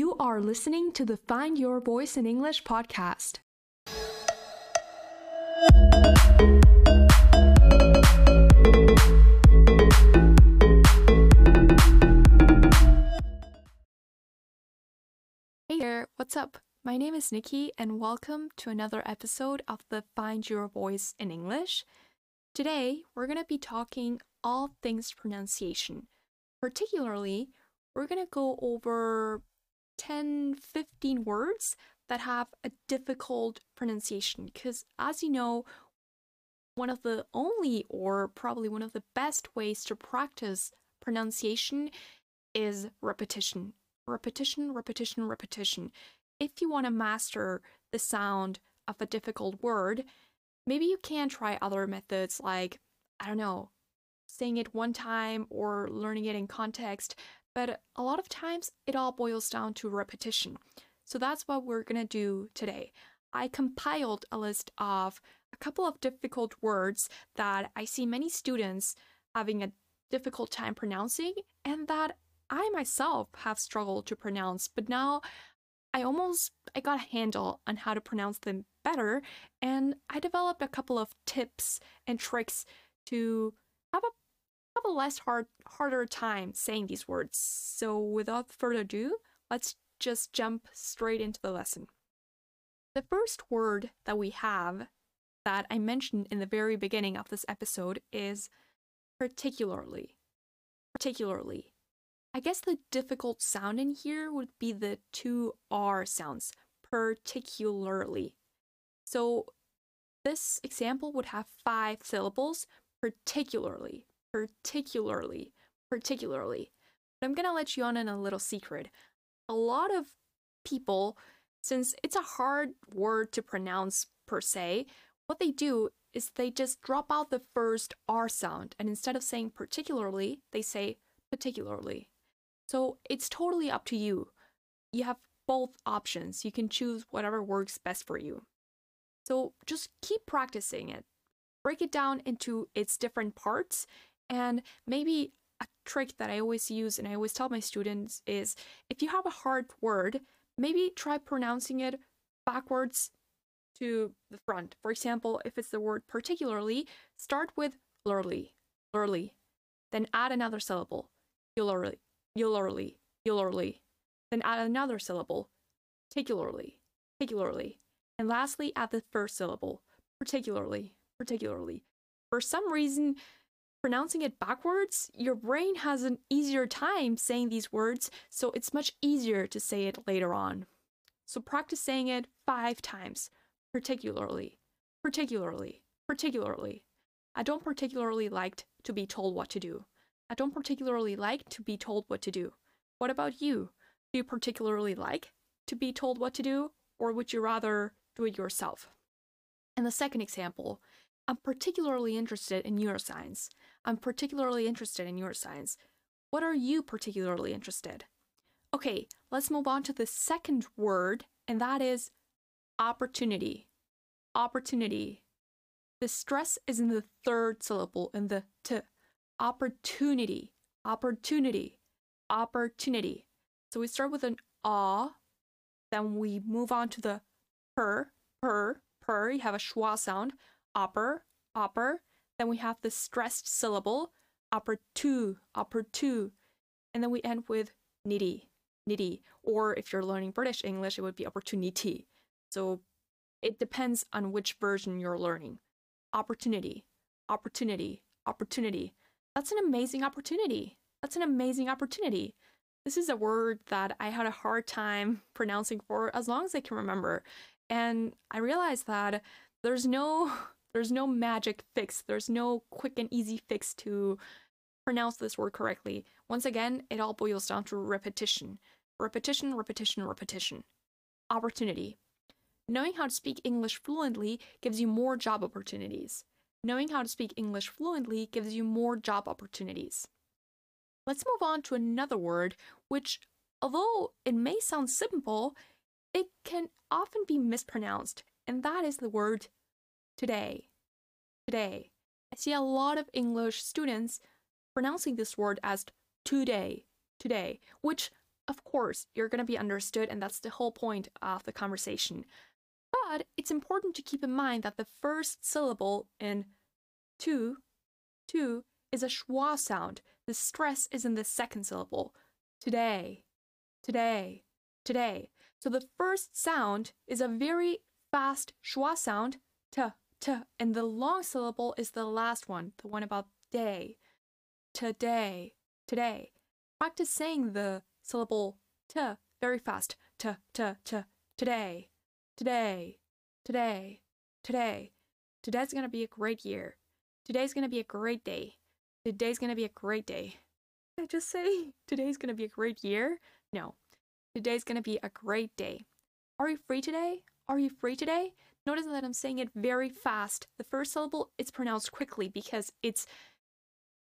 You are listening to the Find Your Voice in English podcast. Hey there, what's up? My name is Nikki, and welcome to another episode of the Find Your Voice in English. Today, we're going to be talking all things pronunciation. Particularly, we're going to go over 10 15 words that have a difficult pronunciation because, as you know, one of the only or probably one of the best ways to practice pronunciation is repetition. Repetition, repetition, repetition. If you want to master the sound of a difficult word, maybe you can try other methods like, I don't know, saying it one time or learning it in context, but a lot of times it all boils down to repetition. So that's what we're gonna do today. I compiled a list of a couple of difficult words that I see many students having a difficult time pronouncing and that I myself have struggled to pronounce, but now I almost I got a handle on how to pronounce them better and I developed a couple of tips and tricks to have a have a less hard harder time saying these words. So without further ado, let's just jump straight into the lesson. The first word that we have that I mentioned in the very beginning of this episode is particularly. Particularly. I guess the difficult sound in here would be the two R sounds, particularly. So this example would have five syllables, particularly, particularly, particularly. But I'm gonna let you on in a little secret. A lot of people, since it's a hard word to pronounce per se, what they do is they just drop out the first R sound and instead of saying particularly, they say particularly. So it's totally up to you. You have both options. You can choose whatever works best for you. So just keep practicing it. Break it down into its different parts and maybe a trick that I always use and I always tell my students is if you have a hard word, maybe try pronouncing it backwards to the front. For example, if it's the word particularly, start with lurly, lurly, then add another syllable, ularly, ularly, then add another syllable, particularly, particularly, and lastly add the first syllable, particularly, particularly. For some reason, pronouncing it backwards, your brain has an easier time saying these words, so it's much easier to say it later on. So practice saying it five times, particularly, particularly, particularly. I don't particularly like to be told what to do. I don't particularly like to be told what to do. What about you? Do you particularly like to be told what to do, or would you rather do it yourself? And the second example, I'm particularly interested in neuroscience. I'm particularly interested in neuroscience. What are you particularly interested? Okay, let's move on to the second word, and that is opportunity. Opportunity. The stress is in the third syllable in the t. Opportunity. Opportunity. Opportunity. So we start with an ah, then we move on to the per, per, per. You have a schwa sound. Upper, upper. Then we have the stressed syllable, opportu, opportu. And then we end with nitty, nitty. Or if you're learning British English, it would be opportunity. So it depends on which version you're learning. Opportunity, opportunity, opportunity. That's an amazing opportunity. That's an amazing opportunity. This is a word that I had a hard time pronouncing for as long as I can remember. And I realized that there's no there's no magic fix. There's no quick and easy fix to pronounce this word correctly. Once again, it all boils down to repetition. Repetition, repetition, repetition. Opportunity. Knowing how to speak English fluently gives you more job opportunities. Knowing how to speak English fluently gives you more job opportunities. Let's move on to another word, which, although it may sound simple, it can often be mispronounced, and that is the word today. Today. I see a lot of English students pronouncing this word as today, today, which of course, you're going to be understood, and that's the whole point of the conversation. But it's important to keep in mind that the first syllable in tu, tu, is a schwa sound. The stress is in the second syllable. Today, today, today. So the first sound is a very fast schwa sound, t, and the long syllable is the last one, the one about day. Today, today. Practice saying the syllable t very fast. T, t, t, today, today, today, today. Today's gonna be a great year. Today's gonna be a great day. Today's gonna be a great day. I just say today's gonna be a great year? No. Today's gonna be a great day. Are you free today? Are you free today? Notice that I'm saying it very fast. The first syllable is pronounced quickly because it's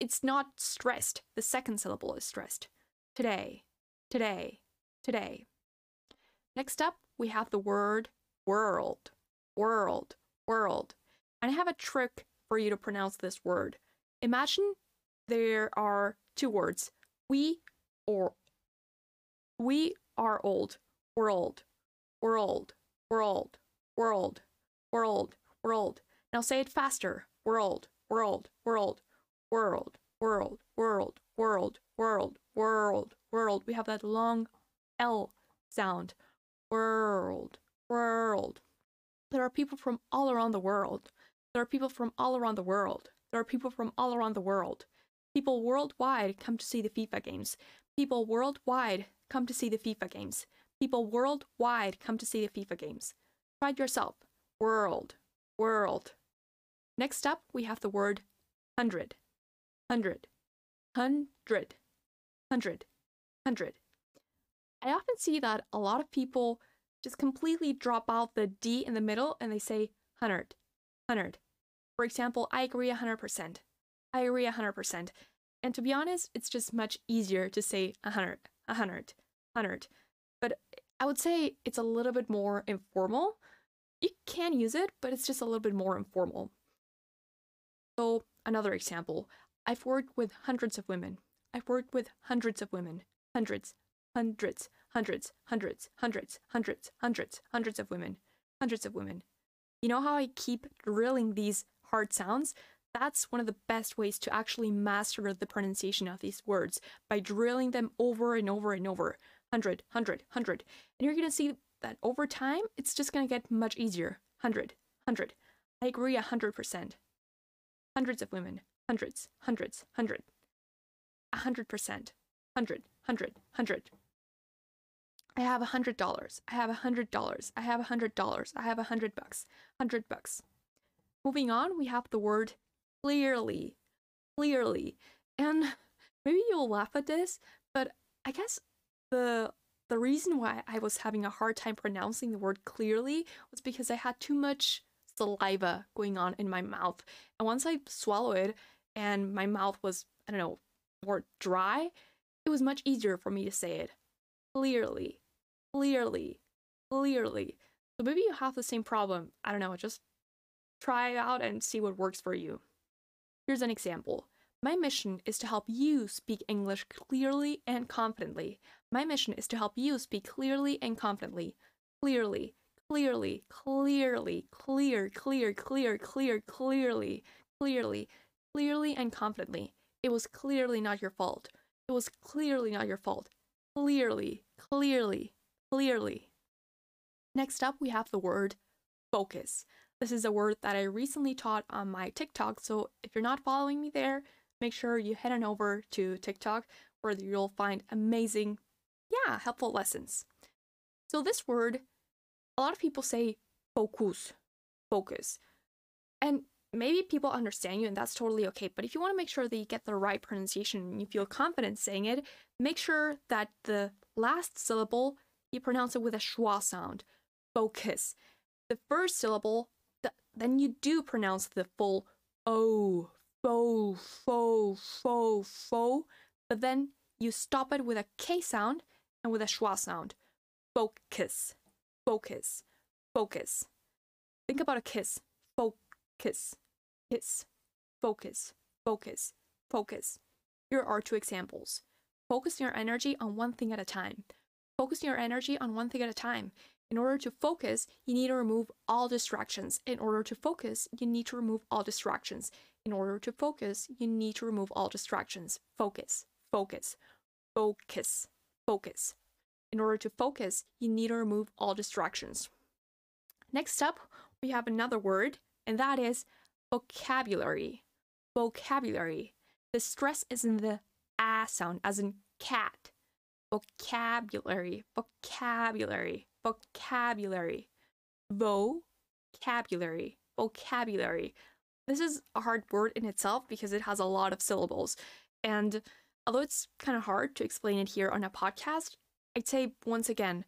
it's not stressed. The second syllable is stressed. Today, today, today. Next up, we have the word world, world, world. And I have a trick for you to pronounce this word. Imagine there are two words, we or we are old, world, world, world, world, world, world. Now say it faster. World, world, world, world, world, world, world, world, world, world. We have that long L sound. World, world. There are people from all around the world. There are people from all around the world. There are people from all around the world. People worldwide come to see the FIFA games. People worldwide come to see the FIFA games. People worldwide come to see the FIFA games. Try yourself. World, world. Next up, we have the word hundred, hundred, hundred, hundred, hundred. I often see that a lot of people just completely drop out the D in the middle and they say hundred, hundred. For example, I agree 100%. I agree 100%. And to be honest, it's just much easier to say 100, 100, 100. But I would say it's a little bit more informal. You can use it, but it's just a little bit more informal. So, another example I've worked with hundreds of women. I've worked with hundreds of women. Hundreds, hundreds, hundreds, hundreds, hundreds, hundreds, hundreds, hundreds of women. Hundreds of women. You know how I keep drilling these hard sounds? That's one of the best ways to actually master the pronunciation of these words by drilling them over and over and over. 100, 100, 100. And you're going to see that over time, it's just going to get much easier. 100, 100. I agree 100%. Hundreds of women. Hundreds, hundreds, hundred. 100%. 100, 100, 100. I have a hundred dollars. I have a hundred dollars. I have a hundred dollars. I have a hundred bucks. Hundred bucks. Moving on, we have the word clearly. Clearly. And maybe you'll laugh at this, but I guess the the reason why I was having a hard time pronouncing the word clearly was because I had too much saliva going on in my mouth. And once I swallowed and my mouth was, I don't know, more dry, it was much easier for me to say it clearly, clearly, clearly. So maybe you have the same problem. I don't know, just try it out and see what works for you. Here's an example. My mission is to help you speak English clearly and confidently. My mission is to help you speak clearly and confidently. Clearly, clearly, clearly, clear, clear, clear, clear, clearly, clearly, clearly, and confidently. It was clearly not your fault. It was clearly not your fault. Clearly, clearly, clearly. Next up, we have the word focus. This is a word that I recently taught on my TikTok, so if you're not following me there, make sure you head on over to TikTok where you'll find amazing, yeah, helpful lessons. So, this word, a lot of people say focus, focus. And maybe people understand you and that's totally okay. But if you want to make sure that you get the right pronunciation and you feel confident saying it, make sure that the last syllable you pronounce it with a schwa sound. Focus. The first syllable, the, then you do pronounce the full o, fo, fo, fo, fo, but then you stop it with a k sound and with a schwa sound. Focus, focus, focus. Think about a kiss. Focus, kiss, focus, focus, focus. Here are two examples. Focus your energy on one thing at a time. Focus your energy on one thing at a time. In order to focus, you need to remove all distractions. In order to focus, you need to remove all distractions. In order to focus, you need to remove all distractions. Focus, focus, focus, focus. In order to focus, you need to remove all distractions. Next up, we have another word, and that is vocabulary. Vocabulary. The stress is in the a sound, as in cat. Vocabulary, vocabulary, vocabulary. Vocabulary, vocabulary. This is a hard word in itself because it has a lot of syllables. And although it's kind of hard to explain it here on a podcast, I'd say once again,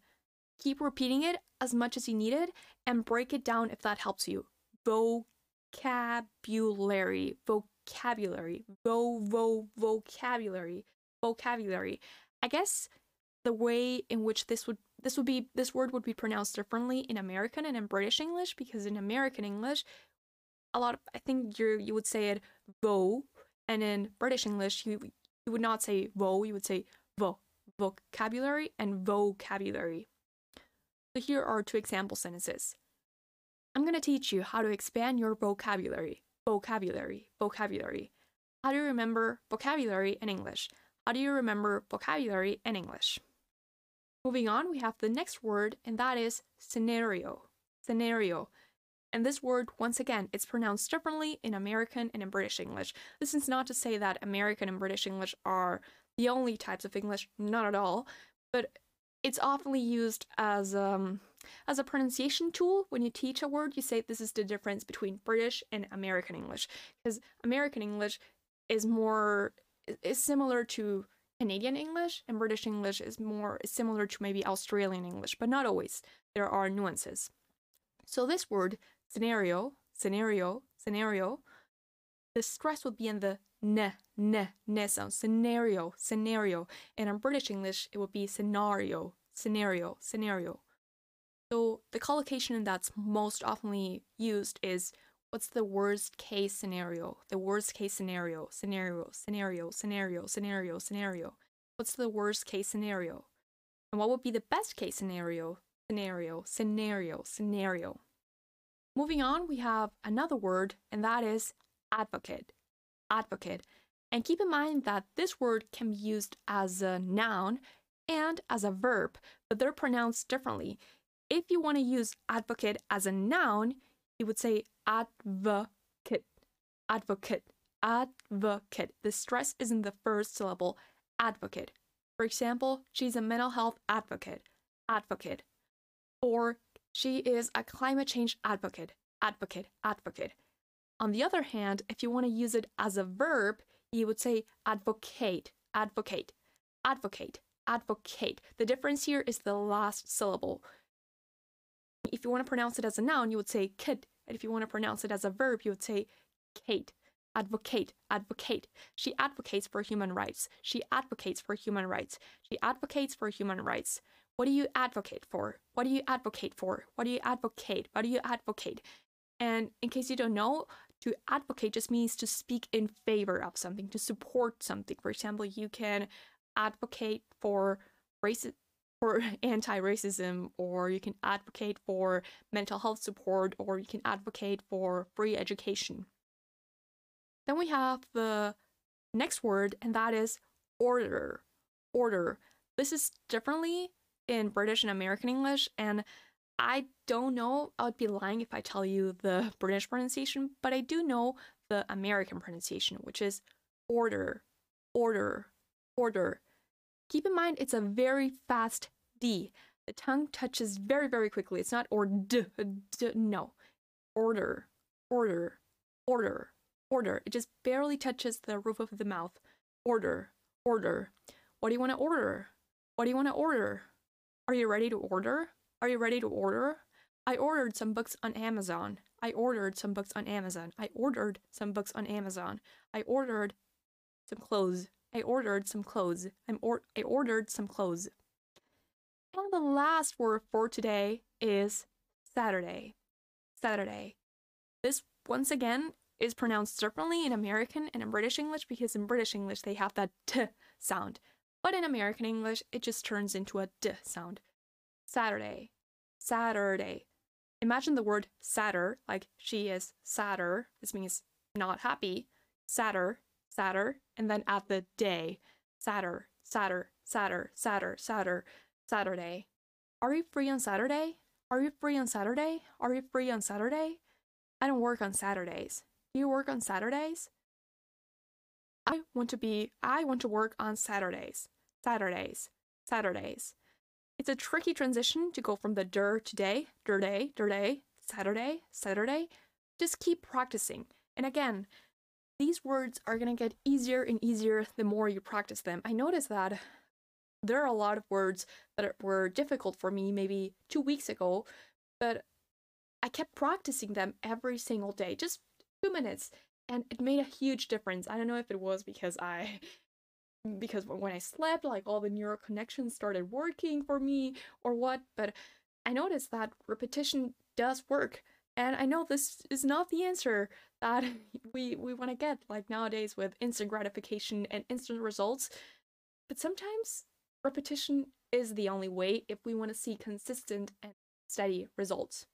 keep repeating it as much as you need it and break it down if that helps you. Vocabulary, vocabulary, vo, vo, vocabulary, vocabulary. I guess the way in which this would this would be this word would be pronounced differently in American and in British English because in American English a lot of I think you you would say it vo and in British English you you would not say vo you would say vo vocabulary and vocabulary. So here are two example sentences. I'm to teach you how to expand your vocabulary. Vocabulary, vocabulary. How do you remember vocabulary in English? How do you remember vocabulary in English? Moving on, we have the next word, and that is scenario. Scenario. And this word, once again, it's pronounced differently in American and in British English. This is not to say that American and British English are the only types of English, not at all, but it's often used as um, as a pronunciation tool. When you teach a word, you say this is the difference between British and American English, because American English is more is similar to Canadian English, and British English is more similar to maybe Australian English, but not always. There are nuances. So this word scenario, scenario, scenario, the stress would be in the ne, ne, ne sound. Scenario, scenario. And in British English, it would be scenario, scenario, scenario. So the collocation that's most often used is what's the worst case scenario? The worst case scenario, scenario, scenario, scenario, scenario, scenario. What's the worst case scenario? And what would be the best case scenario? Scenario, scenario, scenario. Moving on, we have another word, and that is advocate. Advocate. And keep in mind that this word can be used as a noun and as a verb, but they're pronounced differently. If you want to use advocate as a noun, you would say advocate, advocate, advocate. The stress is in the first syllable, advocate. For example, she's a mental health advocate, advocate. Or she is a climate change advocate, advocate, advocate. On the other hand, if you want to use it as a verb, you would say advocate, advocate, advocate, advocate. The difference here is the last syllable. If you want to pronounce it as a noun, you would say kid. And if you want to pronounce it as a verb, you would say Kate. Advocate, advocate. She advocates for human rights. She advocates for human rights. She advocates for human rights. What do you advocate for? What do you advocate for? What do you advocate? What do you advocate? And in case you don't know, to advocate just means to speak in favor of something, to support something. For example, you can advocate for race for anti-racism or you can advocate for mental health support or you can advocate for free education. Then we have the next word and that is order. Order. This is differently in British and American English and I don't know, I would be lying if I tell you the British pronunciation, but I do know the American pronunciation, which is order, order, order. Keep in mind it's a very fast D. The tongue touches very, very quickly. It's not or d, d no. Order, order, order, order. It just barely touches the roof of the mouth. Order, order. What do you want to order? What do you want to order? Are you ready to order? Are you ready to order? I ordered some books on Amazon. I ordered some books on Amazon. I ordered some books on Amazon. I ordered some clothes. I ordered some clothes. I'm or I ordered some clothes. And the last word for today is Saturday. Saturday. This once again is pronounced differently in American and in British English because in British English they have that t sound. But in American English, it just turns into a d sound. Saturday, Saturday. Imagine the word sadder, like she is sadder. This means not happy. Sadder, sadder, and then add the day. Sadder, sadder, sadder, sadder, sadder, Saturday. Are you free on Saturday? Are you free on Saturday? Are you free on Saturday? I don't work on Saturdays. Do you work on Saturdays? I want to be I want to work on Saturdays. Saturdays. Saturdays. It's a tricky transition to go from the der to day, der day, der day, Saturday, Saturday. Just keep practicing. And again, these words are going to get easier and easier the more you practice them. I noticed that there are a lot of words that were difficult for me maybe two weeks ago, but I kept practicing them every single day, just two minutes, and it made a huge difference. I don't know if it was because I because when I slept, like all the neural connections started working for me or what, but I noticed that repetition does work. And I know this is not the answer that we we want to get like nowadays with instant gratification and instant results, but sometimes repetition is the only way if we want to see consistent and steady results.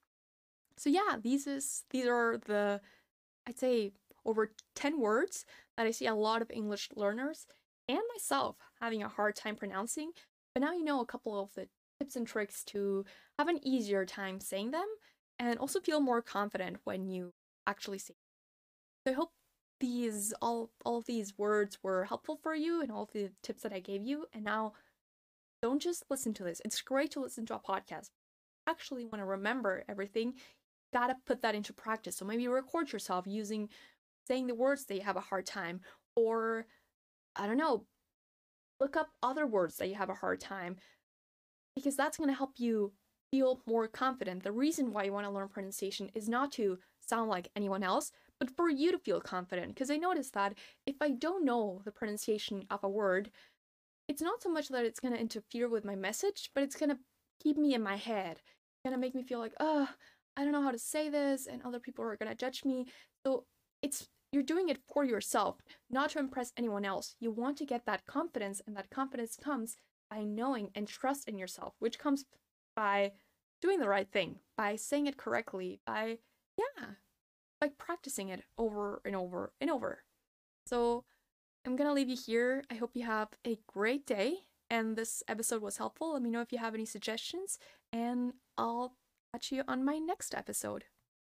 So yeah, these is these are the I'd say over 10 words that I see a lot of English learners and myself having a hard time pronouncing, but now you know a couple of the tips and tricks to have an easier time saying them and also feel more confident when you actually say. So I hope these all all of these words were helpful for you and all the tips that I gave you. And now don't just listen to this. It's great to listen to a podcast. Actually want to remember everything, gotta put that into practice. So maybe record yourself using saying the words that you have a hard time or I don't know, look up other words that you have a hard time because that's going to help you feel more confident. The reason why you want to learn pronunciation is not to sound like anyone else, but for you to feel confident. Because I noticed that if I don't know the pronunciation of a word, it's not so much that it's going to interfere with my message, but it's going to keep me in my head. It's going to make me feel like, oh, I don't know how to say this, and other people are going to judge me. So it's you're doing it for yourself, not to impress anyone else. You want to get that confidence, and that confidence comes by knowing and trust in yourself, which comes by doing the right thing, by saying it correctly, by, yeah, by practicing it over and over and over. So I'm gonna leave you here. I hope you have a great day and this episode was helpful. Let me know if you have any suggestions, and I'll catch you on my next episode.